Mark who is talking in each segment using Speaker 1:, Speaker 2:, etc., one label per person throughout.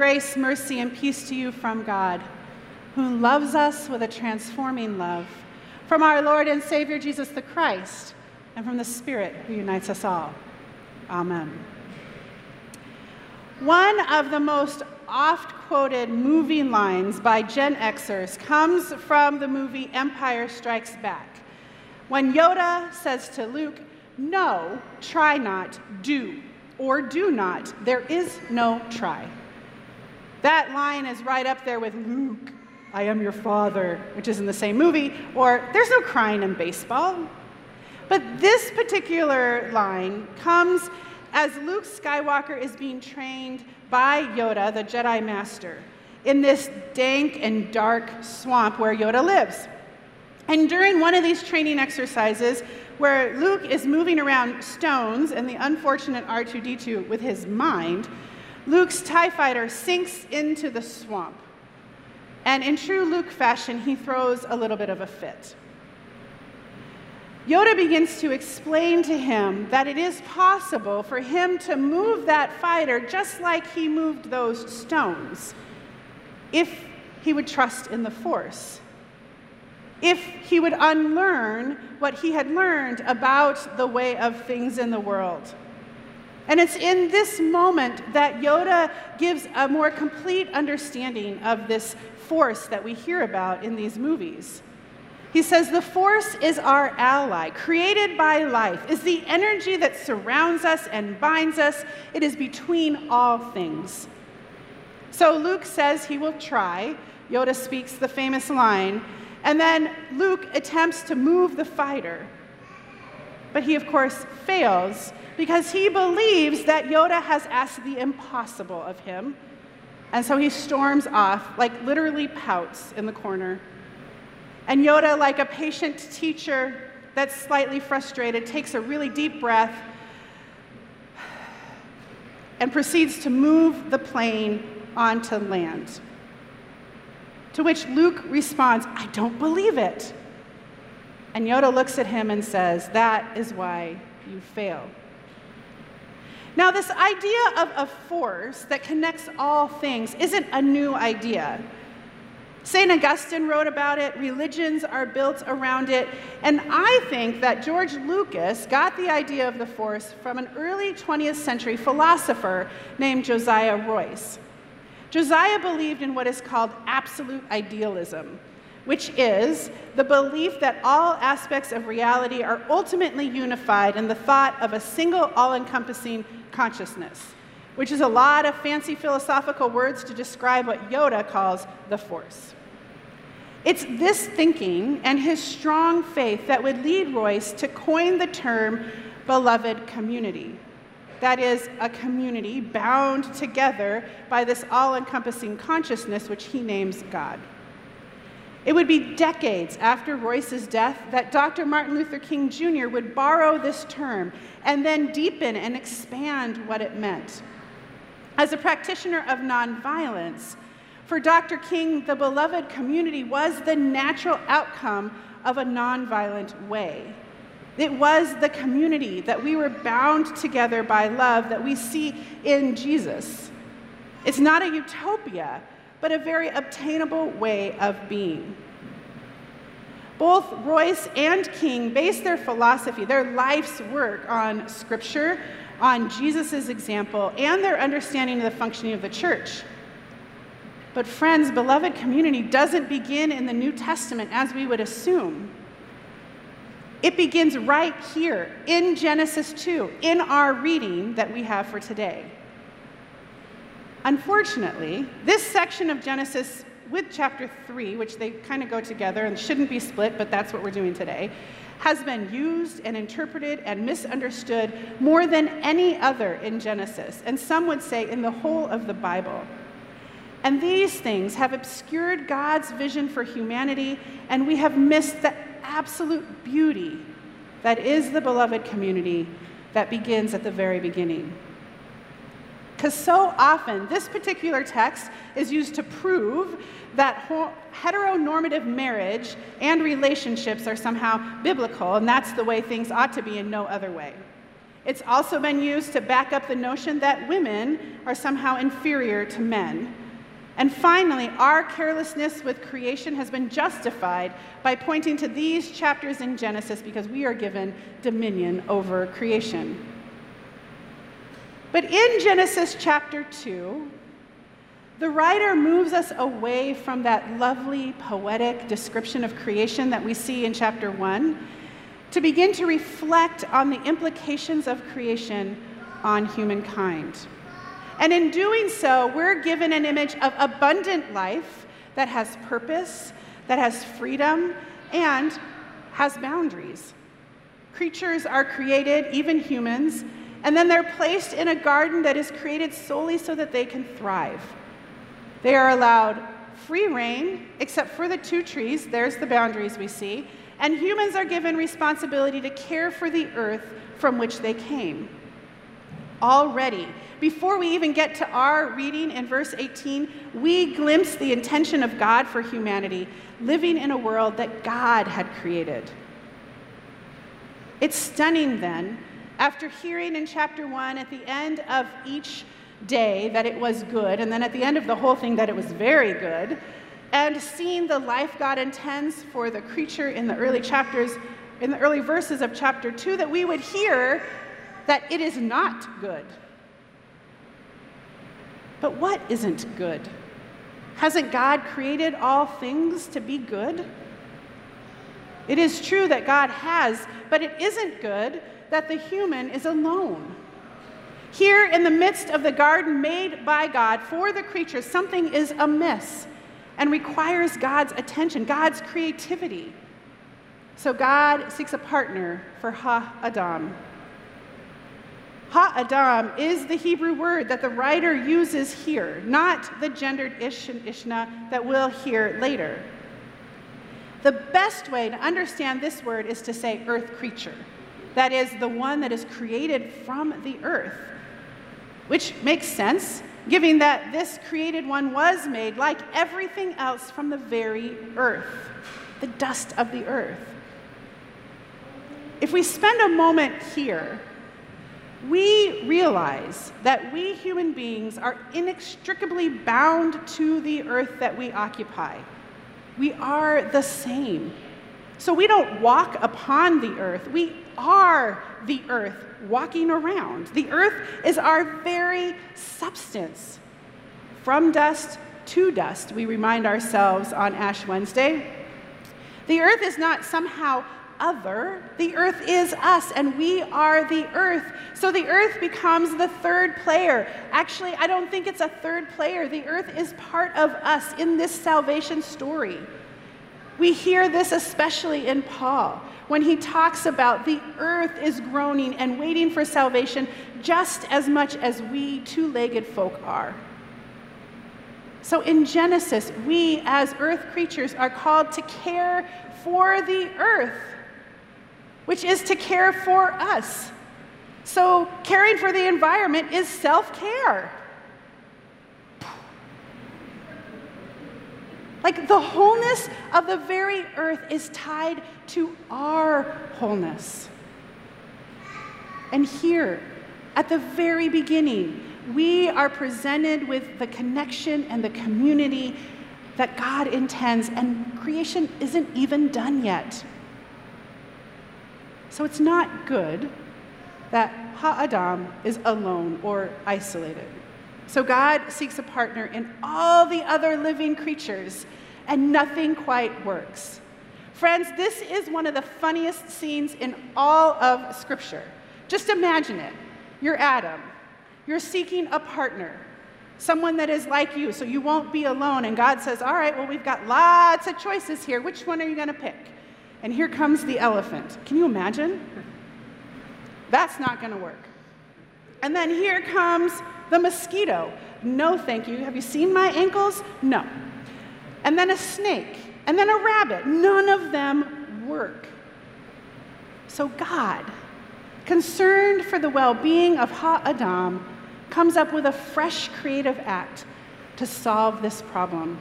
Speaker 1: grace, mercy, and peace to you from God, who loves us with a transforming love, from our Lord and Savior Jesus the Christ, and from the Spirit who unites us all. Amen. One of the most oft quoted movie lines by Gen Xers comes from the movie Empire Strikes Back. When Yoda says to Luke, No, try not, do, or do not, there is no try. That line is right up there with Luke, I am your father, which is in the same movie, or there's no crying in baseball. But this particular line comes as Luke Skywalker is being trained by Yoda, the Jedi Master, in this dank and dark swamp where Yoda lives. And during one of these training exercises, where Luke is moving around stones and the unfortunate R2D2 with his mind, Luke's TIE fighter sinks into the swamp. And in true Luke fashion, he throws a little bit of a fit. Yoda begins to explain to him that it is possible for him to move that fighter just like he moved those stones if he would trust in the Force. If he would unlearn what he had learned about the way of things in the world. And it's in this moment that Yoda gives a more complete understanding of this force that we hear about in these movies. He says, The force is our ally, created by life, is the energy that surrounds us and binds us. It is between all things. So Luke says he will try. Yoda speaks the famous line. And then Luke attempts to move the fighter. But he, of course, fails because he believes that Yoda has asked the impossible of him. And so he storms off, like literally pouts in the corner. And Yoda, like a patient teacher that's slightly frustrated, takes a really deep breath and proceeds to move the plane onto land. To which Luke responds, I don't believe it. And Yoda looks at him and says, That is why you fail. Now, this idea of a force that connects all things isn't a new idea. St. Augustine wrote about it, religions are built around it, and I think that George Lucas got the idea of the Force from an early 20th century philosopher named Josiah Royce. Josiah believed in what is called absolute idealism, which is the belief that all aspects of reality are ultimately unified in the thought of a single all encompassing consciousness which is a lot of fancy philosophical words to describe what Yoda calls the Force. It's this thinking and his strong faith that would lead Royce to coin the term beloved community. That is, a community bound together by this all encompassing consciousness, which he names God. It would be decades after Royce's death that Dr. Martin Luther King Jr. would borrow this term and then deepen and expand what it meant. As a practitioner of nonviolence, for Dr. King, the beloved community was the natural outcome of a nonviolent way. It was the community that we were bound together by love that we see in Jesus. It's not a utopia, but a very obtainable way of being. Both Royce and King based their philosophy, their life's work, on scripture, on Jesus' example and their understanding of the functioning of the church. But, friends, beloved community doesn't begin in the New Testament as we would assume. It begins right here in Genesis 2, in our reading that we have for today. Unfortunately, this section of Genesis with chapter 3, which they kind of go together and shouldn't be split, but that's what we're doing today, has been used and interpreted and misunderstood more than any other in Genesis, and some would say in the whole of the Bible. And these things have obscured God's vision for humanity, and we have missed the absolute beauty that is the beloved community that begins at the very beginning. Because so often, this particular text is used to prove that heteronormative marriage and relationships are somehow biblical, and that's the way things ought to be in no other way. It's also been used to back up the notion that women are somehow inferior to men. And finally, our carelessness with creation has been justified by pointing to these chapters in Genesis because we are given dominion over creation. But in Genesis chapter 2, the writer moves us away from that lovely poetic description of creation that we see in chapter 1 to begin to reflect on the implications of creation on humankind. And in doing so, we're given an image of abundant life that has purpose, that has freedom, and has boundaries. Creatures are created, even humans, and then they're placed in a garden that is created solely so that they can thrive. They are allowed free reign, except for the two trees, there's the boundaries we see, and humans are given responsibility to care for the earth from which they came. Already, before we even get to our reading in verse 18, we glimpse the intention of God for humanity, living in a world that God had created. It's stunning then, after hearing in chapter 1 at the end of each day that it was good, and then at the end of the whole thing that it was very good, and seeing the life God intends for the creature in the early chapters, in the early verses of chapter 2, that we would hear that it is not good. But what isn't good? Hasn't God created all things to be good? It is true that God has, but it isn't good that the human is alone. Here in the midst of the garden made by God for the creatures, something is amiss and requires God's attention, God's creativity. So God seeks a partner for Ha Adam. Ha Adam is the Hebrew word that the writer uses here, not the gendered Ish and Ishna that we'll hear later. The best way to understand this word is to say earth creature. That is, the one that is created from the earth, which makes sense given that this created one was made like everything else from the very earth, the dust of the earth. If we spend a moment here, we realize that we human beings are inextricably bound to the earth that we occupy. We are the same. So we don't walk upon the earth, we are the earth walking around. The earth is our very substance. From dust to dust, we remind ourselves on Ash Wednesday. The earth is not somehow other. The earth is us, and we are the earth. So the earth becomes the third player. Actually, I don't think it's a third player. The earth is part of us in this salvation story. We hear this especially in Paul when he talks about the earth is groaning and waiting for salvation just as much as we two legged folk are. So in Genesis, we as earth creatures are called to care for the earth, which is to care for us. So caring for the environment is self care. Like the wholeness of the very earth is tied to our wholeness. And here, at the very beginning, we are presented with the connection and the community that God intends, and creation isn't even done yet. So it's not good that Ha-Adam is alone or isolated. So God seeks a partner in all the other living creatures, and nothing quite works. Friends, this is one of the funniest scenes in all of Scripture. Just imagine it. You're Adam, you're seeking a partner, someone that is like you, so you won't be alone. And God says, All right, well, we've got lots of choices here. Which one are you going to pick? And here comes the elephant. Can you imagine? That's not going to work. And then here comes the mosquito. No, thank you. Have you seen my ankles? No. And then a snake. And then a rabbit. None of them work. So God, concerned for the well being of Ha Adam, comes up with a fresh creative act to solve this problem.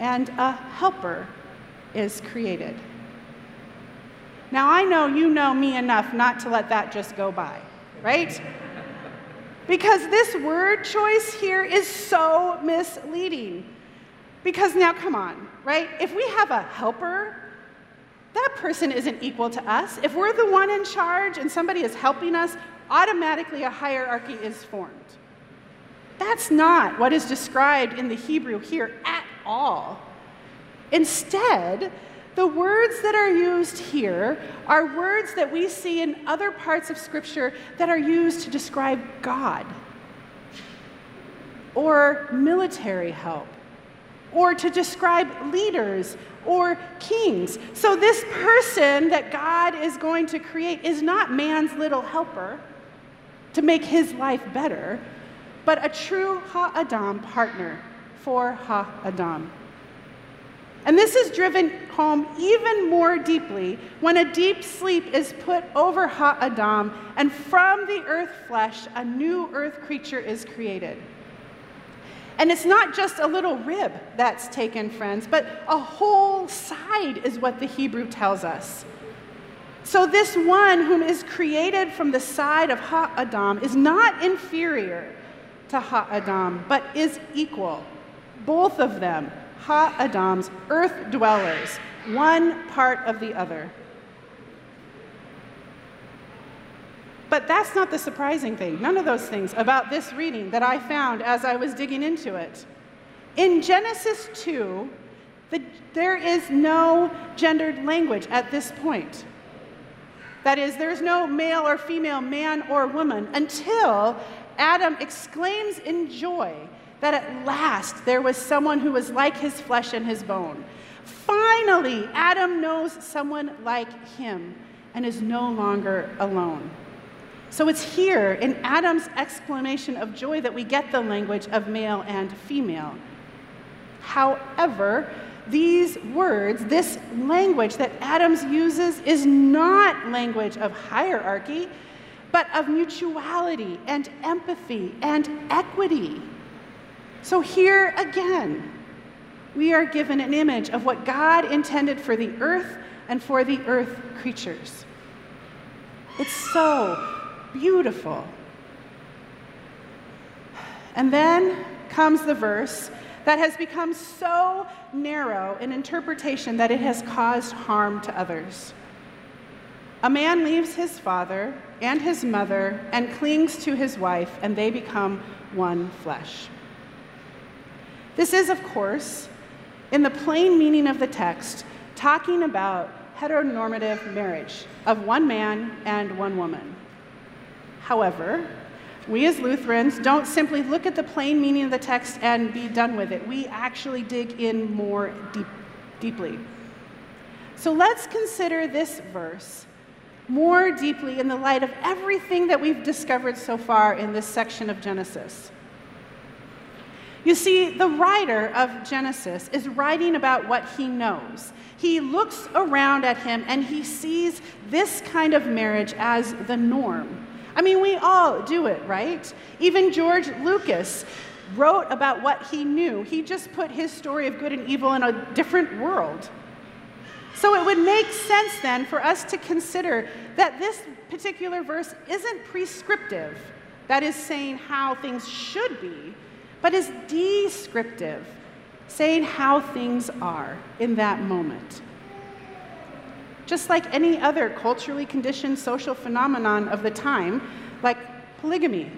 Speaker 1: And a helper is created. Now, I know you know me enough not to let that just go by. right? Because this word choice here is so misleading. Because now, come on, right? If we have a helper, that person isn't equal to us. If we're the one in charge and somebody is helping us, automatically a hierarchy is formed. That's not what is described in the Hebrew here at all. Instead, the words that are used here are words that we see in other parts of Scripture that are used to describe God, or military help, or to describe leaders or kings. So, this person that God is going to create is not man's little helper to make his life better, but a true Ha Adam partner for Ha Adam. And this is driven home even more deeply when a deep sleep is put over Ha Adam, and from the earth flesh, a new earth creature is created. And it's not just a little rib that's taken, friends, but a whole side is what the Hebrew tells us. So, this one whom is created from the side of Ha Adam is not inferior to Ha Adam, but is equal. Both of them Ha Adam's earth dwellers, one part of the other. But that's not the surprising thing. None of those things about this reading that I found as I was digging into it. In Genesis 2, the, there is no gendered language at this point. That is, there's no male or female, man or woman, until Adam exclaims in joy that at last there was someone who was like his flesh and his bone. Finally, Adam knows someone like him and is no longer alone. So it's here in Adam's exclamation of joy that we get the language of male and female. However, these words, this language that Adams uses, is not language of hierarchy, but of mutuality and empathy and equity. So here again, we are given an image of what God intended for the earth and for the earth creatures. It's so beautiful. And then comes the verse that has become so narrow in interpretation that it has caused harm to others. A man leaves his father and his mother and clings to his wife, and they become one flesh. This is, of course, in the plain meaning of the text, talking about heteronormative marriage of one man and one woman. However, we as Lutherans don't simply look at the plain meaning of the text and be done with it. We actually dig in more deep, deeply. So let's consider this verse more deeply in the light of everything that we've discovered so far in this section of Genesis. You see, the writer of Genesis is writing about what he knows. He looks around at him and he sees this kind of marriage as the norm. I mean, we all do it, right? Even George Lucas wrote about what he knew. He just put his story of good and evil in a different world. So it would make sense then for us to consider that this particular verse isn't prescriptive, that is, saying how things should be, but is descriptive, saying how things are in that moment. Just like any other culturally conditioned social phenomenon of the time, like polygamy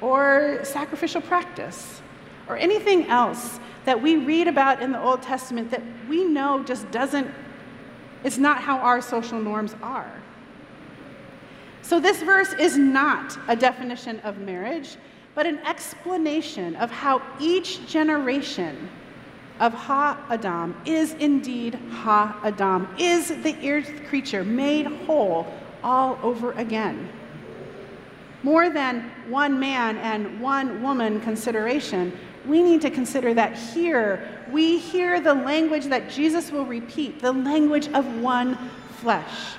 Speaker 1: or sacrificial practice or anything else that we read about in the Old Testament that we know just doesn't, it's not how our social norms are. So, this verse is not a definition of marriage but an explanation of how each generation of Ha Adam is indeed Ha Adam, is the earth creature made whole all over again. More than one man and one woman consideration, we need to consider that here we hear the language that Jesus will repeat, the language of one flesh.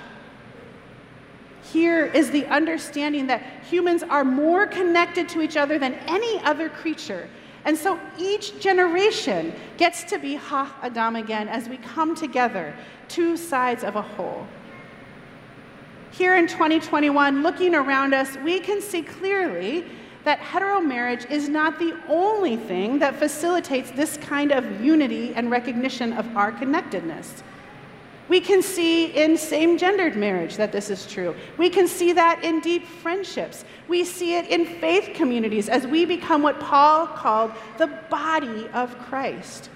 Speaker 1: Here is the understanding that humans are more connected to each other than any other creature. And so each generation gets to be Ha Adam again as we come together, two sides of a whole. Here in 2021, looking around us, we can see clearly that hetero marriage is not the only thing that facilitates this kind of unity and recognition of our connectedness. We can see in same gendered marriage that this is true. We can see that in deep friendships. We see it in faith communities as we become what Paul called the body of Christ.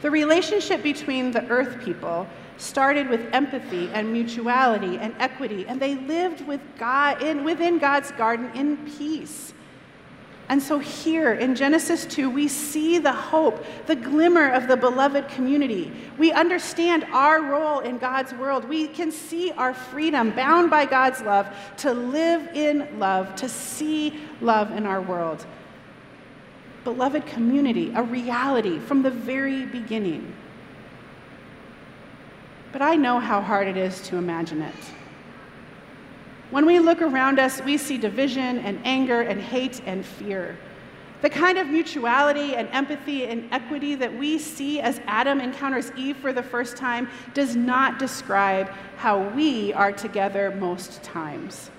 Speaker 1: The relationship between the earth people started with empathy and mutuality and equity, and they lived with God in, within God's garden in peace. And so, here in Genesis 2, we see the hope, the glimmer of the beloved community. We understand our role in God's world. We can see our freedom, bound by God's love, to live in love, to see love in our world. Beloved community, a reality from the very beginning. But I know how hard it is to imagine it. When we look around us, we see division and anger and hate and fear. The kind of mutuality and empathy and equity that we see as Adam encounters Eve for the first time does not describe how we are together most times.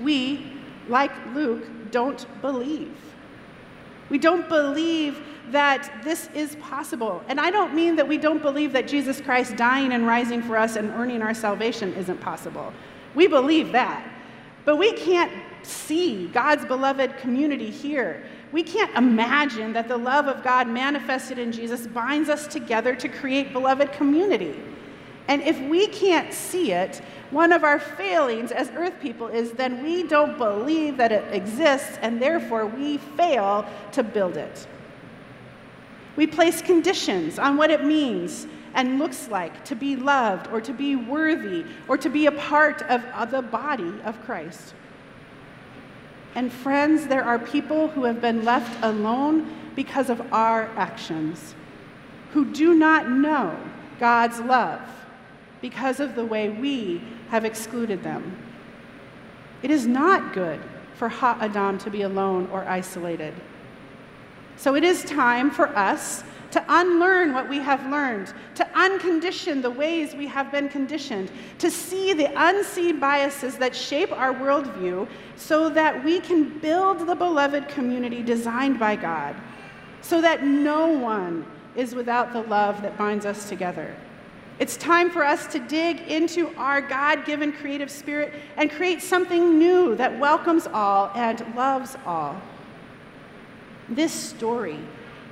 Speaker 1: We, like Luke, don't believe. We don't believe that this is possible. And I don't mean that we don't believe that Jesus Christ dying and rising for us and earning our salvation isn't possible. We believe that. But we can't see God's beloved community here. We can't imagine that the love of God manifested in Jesus binds us together to create beloved community. And if we can't see it, one of our failings as earth people is then we don't believe that it exists, and therefore we fail to build it. We place conditions on what it means and looks like to be loved or to be worthy or to be a part of, the body of Christ. And friends, there are people who have been left alone because of our actions, who do not know God's love because of the way we have excluded them. It is not good for Ha Adam to be alone or isolated. So it is time for us to unlearn what we have learned, to uncondition the ways we have been conditioned, to see the unseen biases that shape our worldview so that we can build the beloved community designed by God, so that no one is without the love that binds us together. It's time for us to dig into our God given creative spirit and create something new that welcomes all and loves all. This story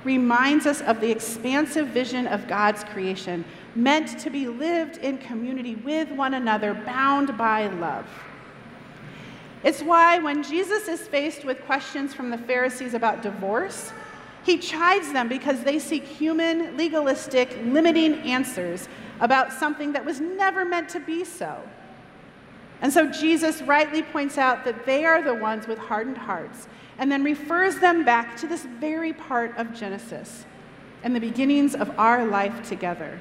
Speaker 1: reminds us of the expansive vision of God's creation, meant to be lived in community with one another, bound by love. It's why when Jesus is faced with questions from the Pharisees about divorce, he chides them because they seek human, legalistic, limiting answers about something that was never meant to be so. And so Jesus rightly points out that they are the ones with hardened hearts and then refers them back to this very part of Genesis and the beginnings of our life together.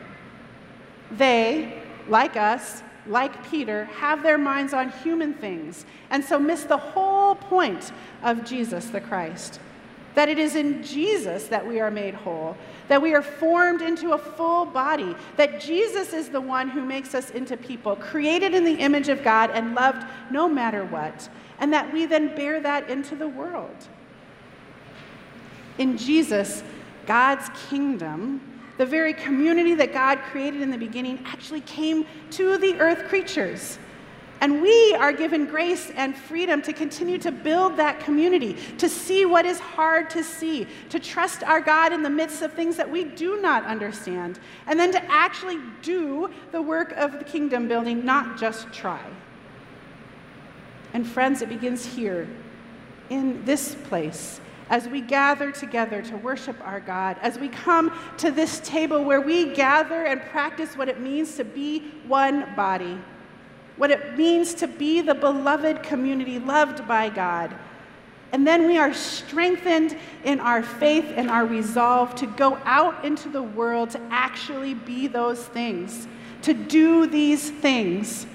Speaker 1: They, like us, like Peter, have their minds on human things and so miss the whole point of Jesus the Christ. That it is in Jesus that we are made whole, that we are formed into a full body, that Jesus is the one who makes us into people, created in the image of God and loved no matter what, and that we then bear that into the world. In Jesus, God's kingdom, the very community that God created in the beginning, actually came to the earth creatures. And we are given grace and freedom to continue to build that community, to see what is hard to see, to trust our God in the midst of things that we do not understand, and then to actually do the work of the kingdom building, not just try. And friends, it begins here, in this place, as we gather together to worship our God, as we come to this table where we gather and practice what it means to be one body, what it means to be the beloved community loved by God. And then we are strengthened in our faith and our resolve to go out into the world to actually be those things, to do these things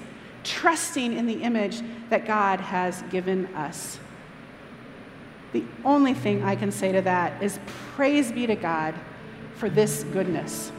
Speaker 1: trusting in the image that God has given us. The only thing I can say to that is praise be to God for this goodness.